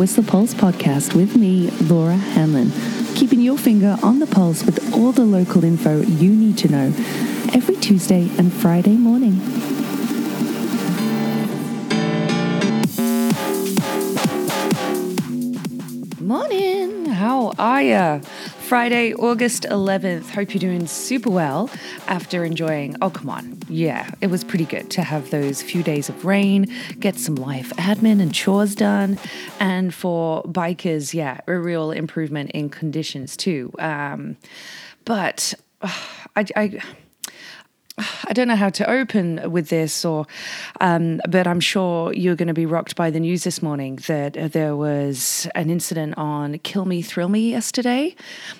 Whistler Pulse podcast with me, Laura Hanlon, keeping your finger on the pulse with all the local info you need to know every Tuesday and Friday morning. Morning, how are ya? Friday, August 11th. Hope you're doing super well after enjoying. Oh, come on. Yeah, it was pretty good to have those few days of rain, get some life admin and chores done. And for bikers, yeah, a real improvement in conditions too. Um, but uh, I, I I don't know how to open with this, or, um, but I'm sure you're going to be rocked by the news this morning that there was an incident on Kill Me, Thrill Me yesterday.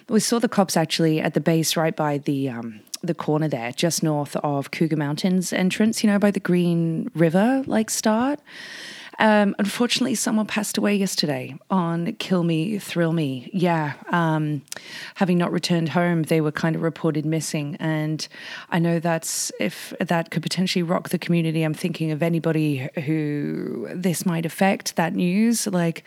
We saw the cops actually at the base right by the um, the corner there, just north of Cougar Mountains entrance. You know, by the Green River like start. Um, unfortunately, someone passed away yesterday on Kill Me, Thrill Me. Yeah. Um, having not returned home, they were kind of reported missing. And I know that's if that could potentially rock the community. I'm thinking of anybody who this might affect that news. Like,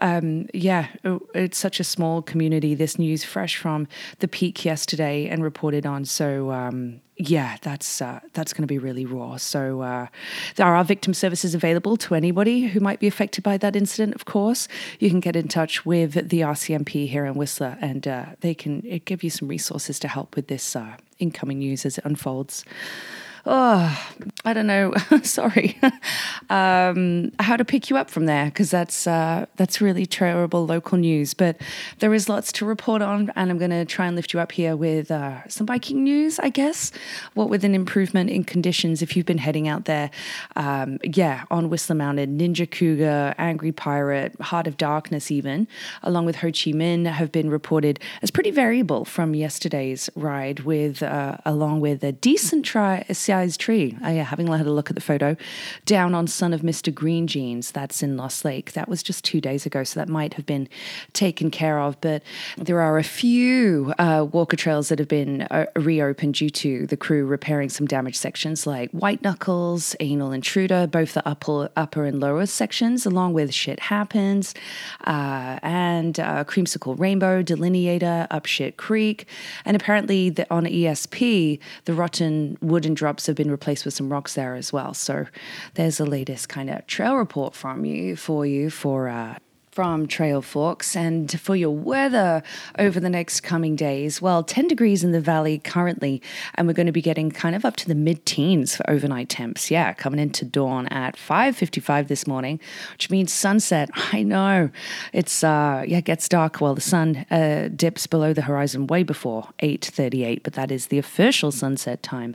um, yeah, it's such a small community. This news fresh from the peak yesterday and reported on. So, um, yeah, that's uh, that's going to be really raw. So uh, there are victim services available to anybody who might be affected by that incident. Of course, you can get in touch with the RCMP here in Whistler, and uh, they can give you some resources to help with this uh, incoming news as it unfolds oh, I don't know, sorry, um, how to pick you up from there because that's uh, that's really terrible local news. But there is lots to report on, and I'm going to try and lift you up here with uh, some biking news, I guess. What with an improvement in conditions if you've been heading out there, um, yeah, on Whistler Mountain, Ninja Cougar, Angry Pirate, Heart of Darkness, even along with Ho Chi Minh, have been reported as pretty variable from yesterday's ride, with uh, along with a decent try tree. Oh, yeah, having had a look at the photo, down on Son of Mr. Green Jeans, that's in Lost Lake. That was just two days ago, so that might have been taken care of. But there are a few uh, walker trails that have been uh, reopened due to the crew repairing some damaged sections like White Knuckles, Anal Intruder, both the upper, upper and lower sections, along with Shit Happens, uh, and uh, Creamsicle Rainbow, Delineator, Up Shit Creek. And apparently the, on ESP, the rotten wooden have been replaced with some rocks there as well. So there's the latest kind of trail report from you for you for uh, from Trailforks. And for your weather over the next coming days, well, 10 degrees in the valley currently, and we're going to be getting kind of up to the mid teens for overnight temps. Yeah, coming into dawn at 5:55 this morning, which means sunset. I know it's uh yeah, it gets dark. Well, the sun uh, dips below the horizon way before 8:38, but that is the official sunset time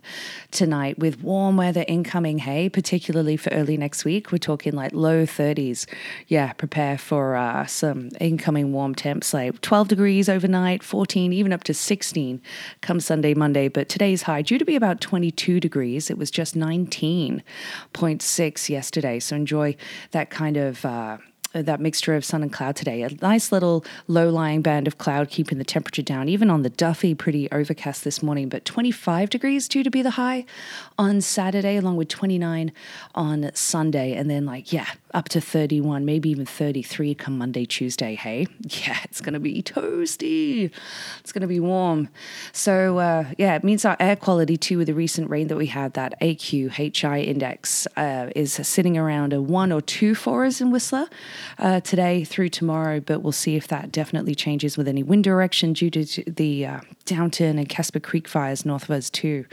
tonight with warm weather incoming. Hey, particularly for early next week, we're talking like low 30s. Yeah, prepare for uh, some incoming warm temps, like 12 degrees overnight, 14, even up to 16 come Sunday, Monday. But today's high due to be about 22 degrees. It was just 19.6 yesterday. So enjoy that kind of. Uh, that mixture of sun and cloud today. A nice little low lying band of cloud keeping the temperature down, even on the Duffey, pretty overcast this morning, but 25 degrees due to be the high on Saturday, along with 29 on Sunday. And then, like, yeah, up to 31, maybe even 33 come Monday, Tuesday. Hey, yeah, it's going to be toasty. It's going to be warm. So, uh, yeah, it means our air quality too, with the recent rain that we had, that AQHI index uh, is sitting around a one or two for us in Whistler uh, today through tomorrow. But we'll see if that definitely changes with any wind direction due to the uh, Downton and Casper Creek fires north of us too.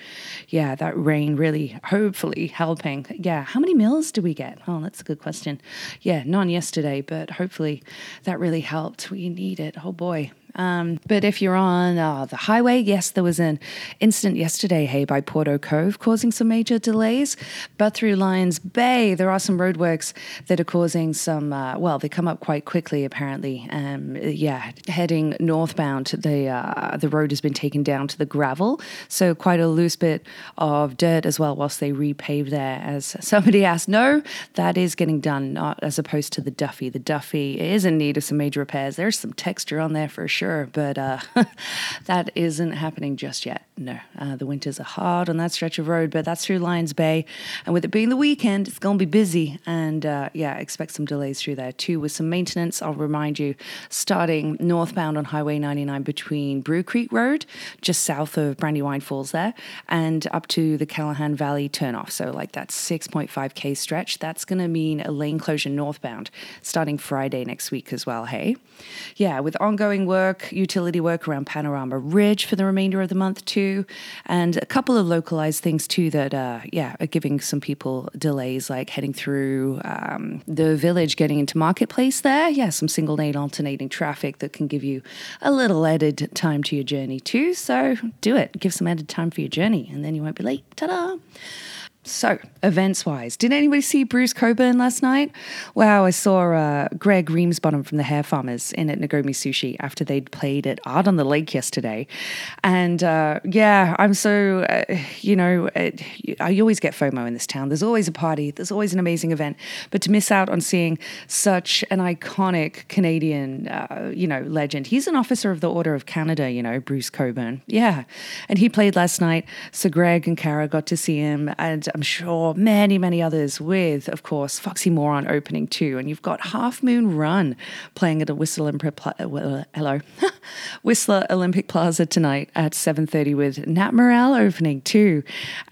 Yeah, that rain really, hopefully, helping. Yeah, how many mils do we get? Oh, that's a good question. Yeah, none yesterday, but hopefully that really helped. We need it. Oh boy. Um, but if you're on uh, the highway, yes, there was an incident yesterday, hey, by Porteau Cove, causing some major delays. But through Lions Bay, there are some roadworks that are causing some, uh, well, they come up quite quickly, apparently. Um, yeah, heading northbound, the, uh, the road has been taken down to the gravel. So quite a loose bit of dirt as well, whilst they repave there. As somebody asked, no, that is getting done, not as opposed to the Duffey. The Duffey is in need of some major repairs. There's some texture on there for sure sure, but uh, that isn't happening just yet. No, uh, the winters are hard on that stretch of road, but that's through Lions Bay. And with it being the weekend, it's going to be busy. And uh, yeah, expect some delays through there too with some maintenance. I'll remind you, starting northbound on Highway 99 between Brew Creek Road, just south of Brandywine Falls there, and up to the Callaghan Valley turnoff. So, like that 6.5K stretch, that's going to mean a lane closure northbound starting Friday next week as well. Hey, yeah, with ongoing work, utility work around Panorama Ridge for the remainder of the month too, and a couple of localized things too that, uh, yeah, are giving some people delays, like heading through um, the village, getting into Marketplace there. Yeah, some single lane alternating traffic that can give you a little added time to your journey too. So do it, give some added time for your journey, and then you won't be late. Ta da! So, events wise, did anybody see Bruce Cockburn last night? Wow, I saw uh, Greg Reamsbottom from the Hair Farmers in at Nagomi Sushi after they'd played at Art on the Lake yesterday. And uh, yeah, I'm so, uh, you know, it, I always get FOMO in this town. There's always a party, there's always an amazing event. But to miss out on seeing such an iconic Canadian, uh, you know, legend, he's an officer of the Order of Canada, you know, Bruce Cockburn. Yeah. And he played last night. So Greg and Kara got to see him. And I'm sure many, many others with, of course, Foxy Moron opening too. And you've got Half Moon Run playing at a Whistler uh, hello, Whistler Olympic Plaza tonight at 7.30 with Nat Morel opening too.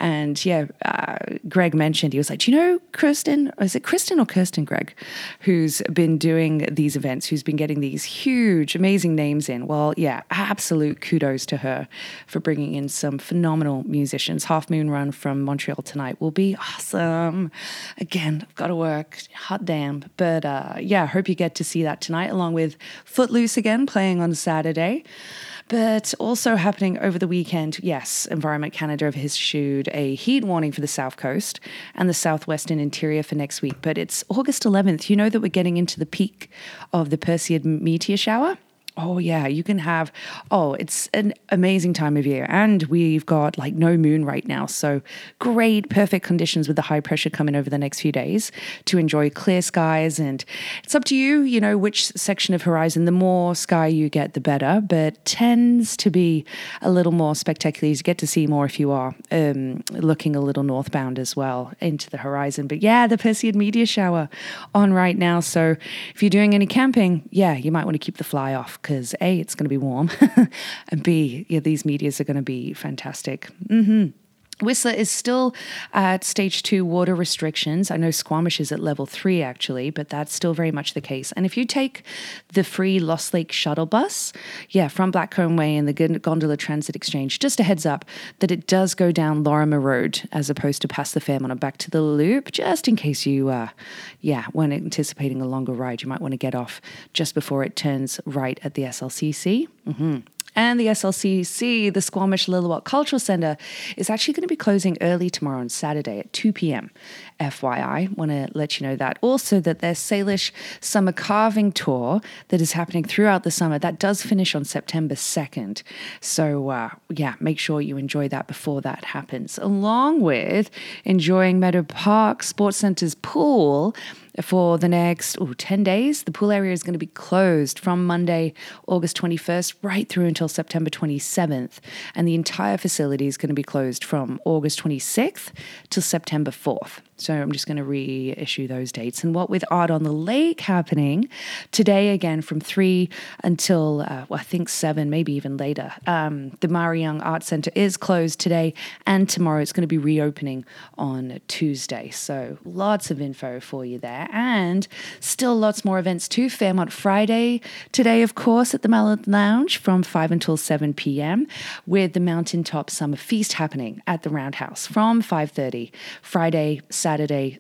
And yeah, uh, Greg mentioned, he was like, do you know Kristen, is it Kristen or Kirsten Greg, who's been doing these events, who's been getting these huge, amazing names in? Well, yeah, absolute kudos to her for bringing in some phenomenal musicians. Half Moon Run from Montreal tonight will be awesome. Again, I've got to work, hot damn. But uh, yeah, hope you get to see that tonight, along with Footloose again playing on Saturday. But also happening over the weekend, yes, Environment Canada have issued a heat warning for the south coast and the southwestern interior for next week. But it's August 11th. You know that we're getting into the peak of the Perseid meteor shower. Oh, yeah, you can have, oh, it's an amazing time of year. And we've got like no moon right now. So great, perfect conditions with the high pressure coming over the next few days to enjoy clear skies. And it's up to you, you know, which section of horizon. The more sky you get, the better, but tends to be a little more spectacular. You get to see more if you are um, looking a little northbound as well into the horizon. But yeah, the Perseid meteor shower on right now. So if you're doing any camping, yeah, you might want to keep the fly off because A, it's going to be warm, and B, yeah, these medias are going to be fantastic. Mm-hmm. Whistler is still at stage two water restrictions. I know Squamish is at level three actually, but that's still very much the case. And if you take the free Lost Lake shuttle bus, yeah, from Blackcomb Way and the Gondola Transit Exchange, just a heads up that it does go down Lorimer Road as opposed to past the Fairmont and back to the loop, just in case you, uh, yeah, when anticipating a longer ride, you might want to get off just before it turns right at the SLCC. Mm-hmm and the SLCC, the Squamish Lillooet Cultural Centre, is actually going to be closing early tomorrow on Saturday at 2 p.m. FYI, want to let you know that. Also, that their Salish Summer Carving Tour that is happening throughout the summer, that does finish on September 2nd. So, uh, yeah, make sure you enjoy that before that happens, along with enjoying Meadow Park Sports Centre's pool for the next ooh, 10 days. The pool area is going to be closed from Monday, August 21st, right through until September 27th. And the entire facility is going to be closed from August 26th till September 4th. So I'm just going to reissue those dates. And what with Art on the Lake happening today again from three until uh, well, I think seven, maybe even later. Um, the Maury Young Art Centre is closed today and tomorrow. It's going to be reopening on Tuesday. So lots of info for you there, and still lots more events too. Fairmont Friday today, of course, at the Mallard Lounge from five until seven p.m. with the Mountaintop Summer Feast happening at the Roundhouse from five thirty Friday. Saturday,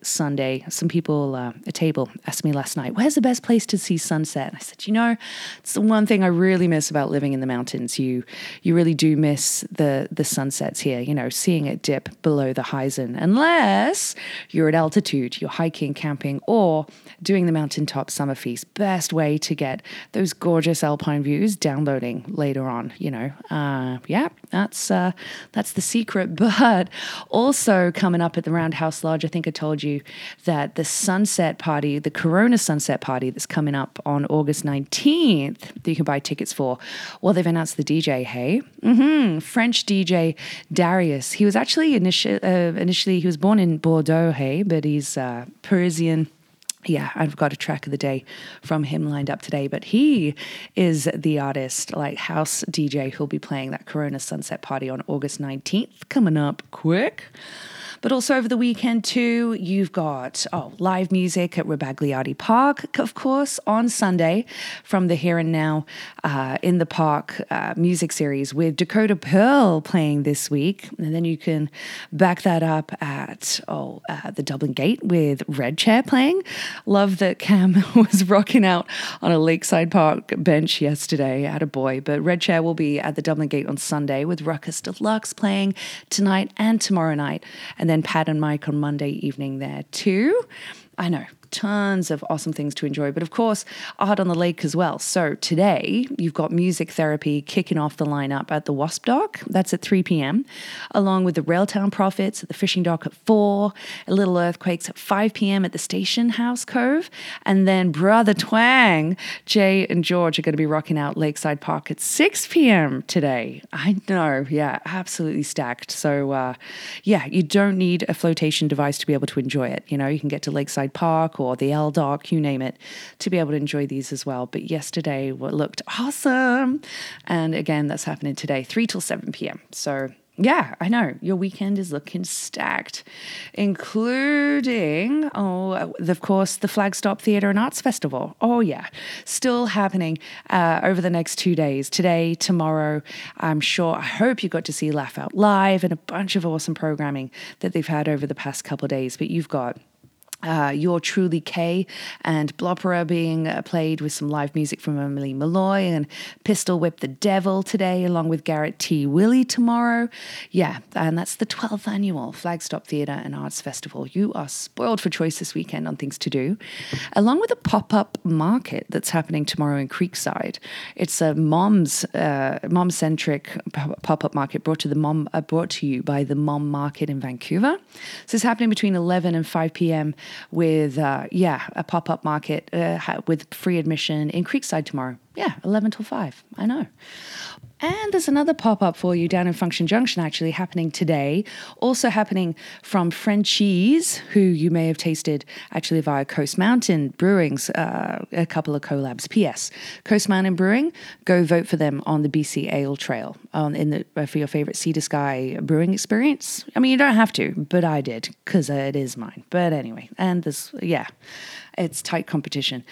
Sunday. Some people uh, a table asked me last night, "Where's the best place to see sunset?" And I said, "You know, it's the one thing I really miss about living in the mountains. You you really do miss the the sunsets here. You know, seeing it dip below the horizon, unless you're at altitude, you're hiking, camping, or doing the mountaintop summer feast. Best way to get those gorgeous alpine views. Downloading later on. You know, uh, yeah, that's uh, that's the secret. But also coming up at the Roundhouse Lodge, I think." Think I told you that the sunset party, the Corona sunset party that's coming up on August 19th, that you can buy tickets for, well, they've announced the DJ, hey? Mm-hmm. French DJ Darius. He was actually initially, uh, initially, he was born in Bordeaux, hey, but he's uh, Parisian yeah, I've got a track of the day from him lined up today, but he is the artist, like house DJ, who'll be playing that Corona Sunset Party on August 19th, coming up quick. But also over the weekend, too, you've got oh, live music at Rebagliati Park, of course, on Sunday from the Here and Now uh, in the Park uh, music series with Dakota Pearl playing this week. And then you can back that up at oh, uh, the Dublin Gate with Red Chair playing. Love that Cam was rocking out on a Lakeside Park bench yesterday at a boy. But Red Chair will be at the Dublin Gate on Sunday with Ruckus Deluxe playing tonight and tomorrow night. And and then Pat and Mike on Monday evening there too. I know tons of awesome things to enjoy. But of course, art on the lake as well. So today, you've got music therapy kicking off the lineup at the Wasp Dock. That's at 3 p.m., along with the Railtown Prophets at the Fishing Dock at 4, a Little Earthquakes at 5 p.m. at the Station House Cove. And then Brother Twang, Jay and George are going to be rocking out Lakeside Park at 6 p.m. today. I know, yeah, absolutely stacked. So, uh, yeah, you don't need a flotation device to be able to enjoy it. You know, you can get to Lakeside Park or the L Dock, you name it, to be able to enjoy these as well. But yesterday what looked awesome. And again, that's happening today, 3 till 7 p.m. So yeah, I know. Your weekend is looking stacked, including, oh, of course, the Flagstop Theatre and Arts Festival. Oh, yeah, still happening uh, over the next two days. Today, tomorrow, I'm sure, I hope you got to see Laugh Out Live and a bunch of awesome programming that they've had over the past couple days. But you've got uh, You're Truly K and Blopera being uh, played with some live music from Emily Malloy and Pistol Whip the Devil today, along with Garrett T. Willie tomorrow. Yeah, and that's the 12th annual Flagstop Theatre and Arts Festival. You are spoiled for choice this weekend on things to do, along with a pop up market that's happening tomorrow in Creekside. It's a mom's uh, mom centric pop up market brought to the mom uh, brought to you by the Mom Market in Vancouver. So it's happening between 11 and 5 p.m with, uh, yeah, a pop up market uh, with free admission in Creekside tomorrow. Yeah, 11 till 5. I know. And there's another pop up for you down in Function Junction actually happening today. Also happening from Frenchies, who you may have tasted actually via Coast Mountain Brewing's uh, a couple of collabs. P.S. Coast Mountain Brewing, go vote for them on the BC Ale Trail um, in the, uh, for your favorite to Sky brewing experience. I mean, you don't have to, but I did because it is mine. But anyway, and this, yeah it's tight competition.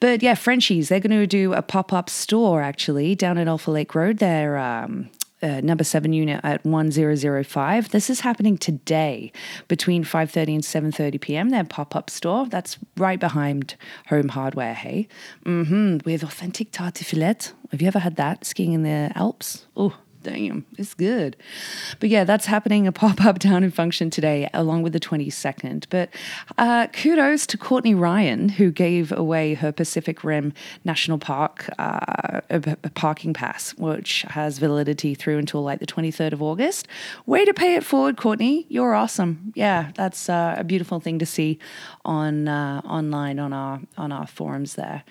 But yeah, Frenchies, they're going to do a pop up store actually down at Alpha Lake Road. They're um, uh, number seven unit at 1005. This is happening today between 5.30 and 7.30 p.m. Their pop-up store. That's right behind Home Hardware, hey? Mm-hmm. With authentic tartiflette. Have you ever had that skiing in the Alps? Oh, damn, it's good. But yeah, that's happening a pop up down in function today, along with the 22nd. But uh, kudos to Courtney Ryan, who gave away her Pacific Rim National Park uh, parking pass, which has validity through until like the 23rd of August. Way to pay it forward, Courtney. You're awesome. Yeah, that's uh, a beautiful thing to see on uh, online on our on our forums there.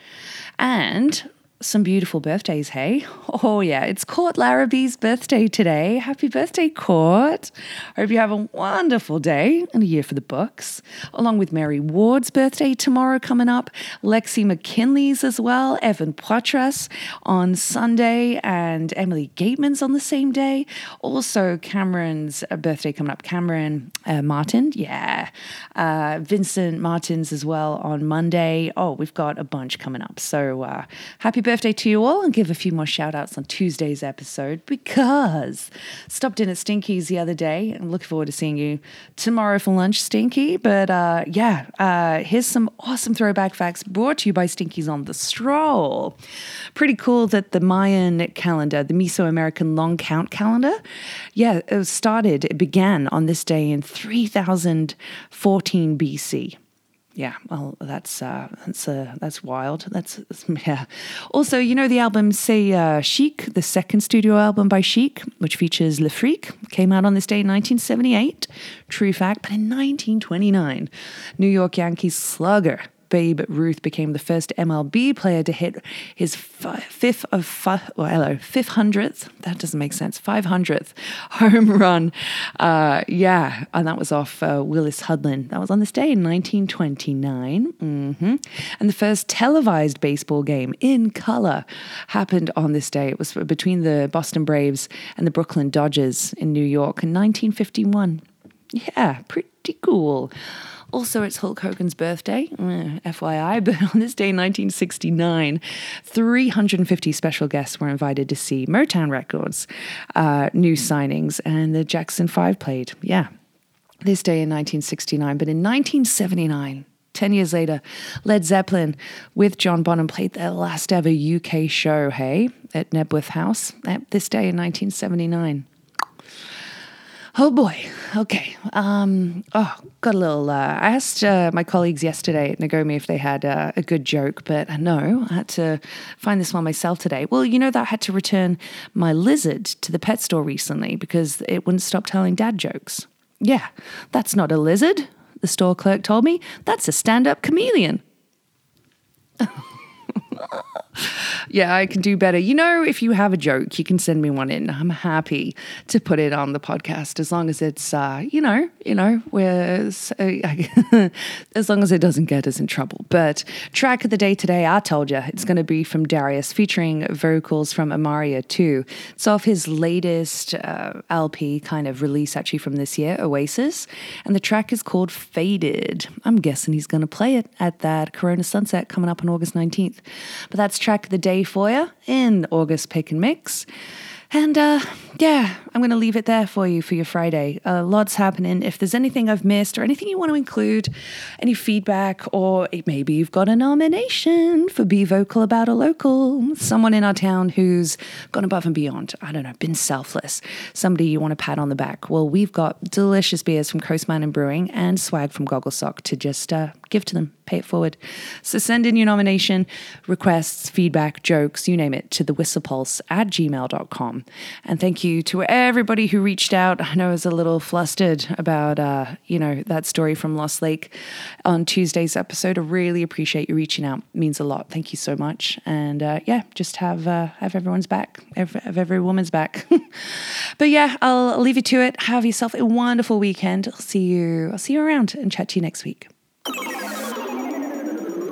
And some beautiful birthdays, hey? Oh, yeah, it's Court Larrabee's birthday today. Happy birthday, Court. I Hope you have a wonderful day and a year for the books. Along with Mary Ward's birthday tomorrow coming up, Lexi McKinley's as well, Evan Poitras on Sunday, and Emily Gateman's on the same day. Also, Cameron's uh, birthday coming up. Cameron uh, Martin, yeah. Uh, Vincent Martins as well on Monday. Oh, we've got a bunch coming up. So uh, happy birthday birthday to you all and give a few more shout outs on Tuesday's episode because stopped in at Stinky's the other day. I'm looking forward to seeing you tomorrow for lunch, Stinky. But uh, yeah, uh, here's some awesome throwback facts brought to you by Stinky's on the Stroll. Pretty cool that the Mayan calendar, the Mesoamerican long count calendar, yeah, it started, it began on this day in 3014 BC. Yeah, well, that's uh, that's uh, that's wild. That's, that's yeah. Also, you know the album "C'est uh, Chic," the second studio album by Chic, which features Le Freak, came out on this day in 1978. True fact, but in 1929, New York Yankees slugger Babe Ruth became the first MLB player to hit his fifth of five, well, hello, fifth hundredth. That doesn't make sense. Five hundredth home run. Uh, yeah, and that was off uh, Willis Hudlin. That was on this day in 1929. Mm-hmm. And the first televised baseball game in color happened on this day. It was between the Boston Braves and the Brooklyn Dodgers in New York in 1951. Yeah, pretty cool. Also, it's Hulk Hogan's birthday, uh, FYI, but on this day in 1969, 350 special guests were invited to see Motown Records uh, new signings, and the Jackson 5 played. Yeah, this day in 1969. But in 1979, 10 years later, Led Zeppelin with John Bonham played their last ever UK show, hey, at Knebworth House, at this day in 1979. Oh boy. Okay. Um, oh, got a little. Uh, I asked uh, my colleagues yesterday at Nagomi if they had uh, a good joke, but no, I had to find this one myself today. Well, you know that I had to return my lizard to the pet store recently because it wouldn't stop telling dad jokes. Yeah, that's not a lizard, the store clerk told me. That's a stand up chameleon. yeah, I can do better. You know, if you have a joke, you can send me one in. I'm happy to put it on the podcast as long as it's, uh, you know, you know, where uh, as long as it doesn't get us in trouble. But track of the day today, I told you, it's going to be from Darius, featuring vocals from Amaria too. It's off his latest uh, LP kind of release, actually from this year, Oasis, and the track is called Faded. I'm guessing he's going to play it at that Corona Sunset coming up on August 19th. But that's track the day for you in August Pick and Mix. And uh, yeah, I'm going to leave it there for you for your Friday. Uh, lots happening. If there's anything I've missed or anything you want to include, any feedback, or maybe you've got a nomination for Be Vocal About a Local, someone in our town who's gone above and beyond, I don't know, been selfless, somebody you want to pat on the back. Well, we've got delicious beers from Coast Mountain Brewing and swag from Sock to just uh, give to them, pay it forward. So send in your nomination, requests, feedback, jokes, you name it, to the whistlepulse at gmail.com. And thank you to everybody who reached out. I know I was a little flustered about, uh, you know, that story from Lost Lake on Tuesday's episode. I really appreciate you reaching out. It means a lot. Thank you so much. And uh, yeah, just have uh, have everyone's back, have, have every woman's back. but yeah, I'll leave you to it. Have yourself a wonderful weekend. I'll see you. I'll see you around and chat to you next week.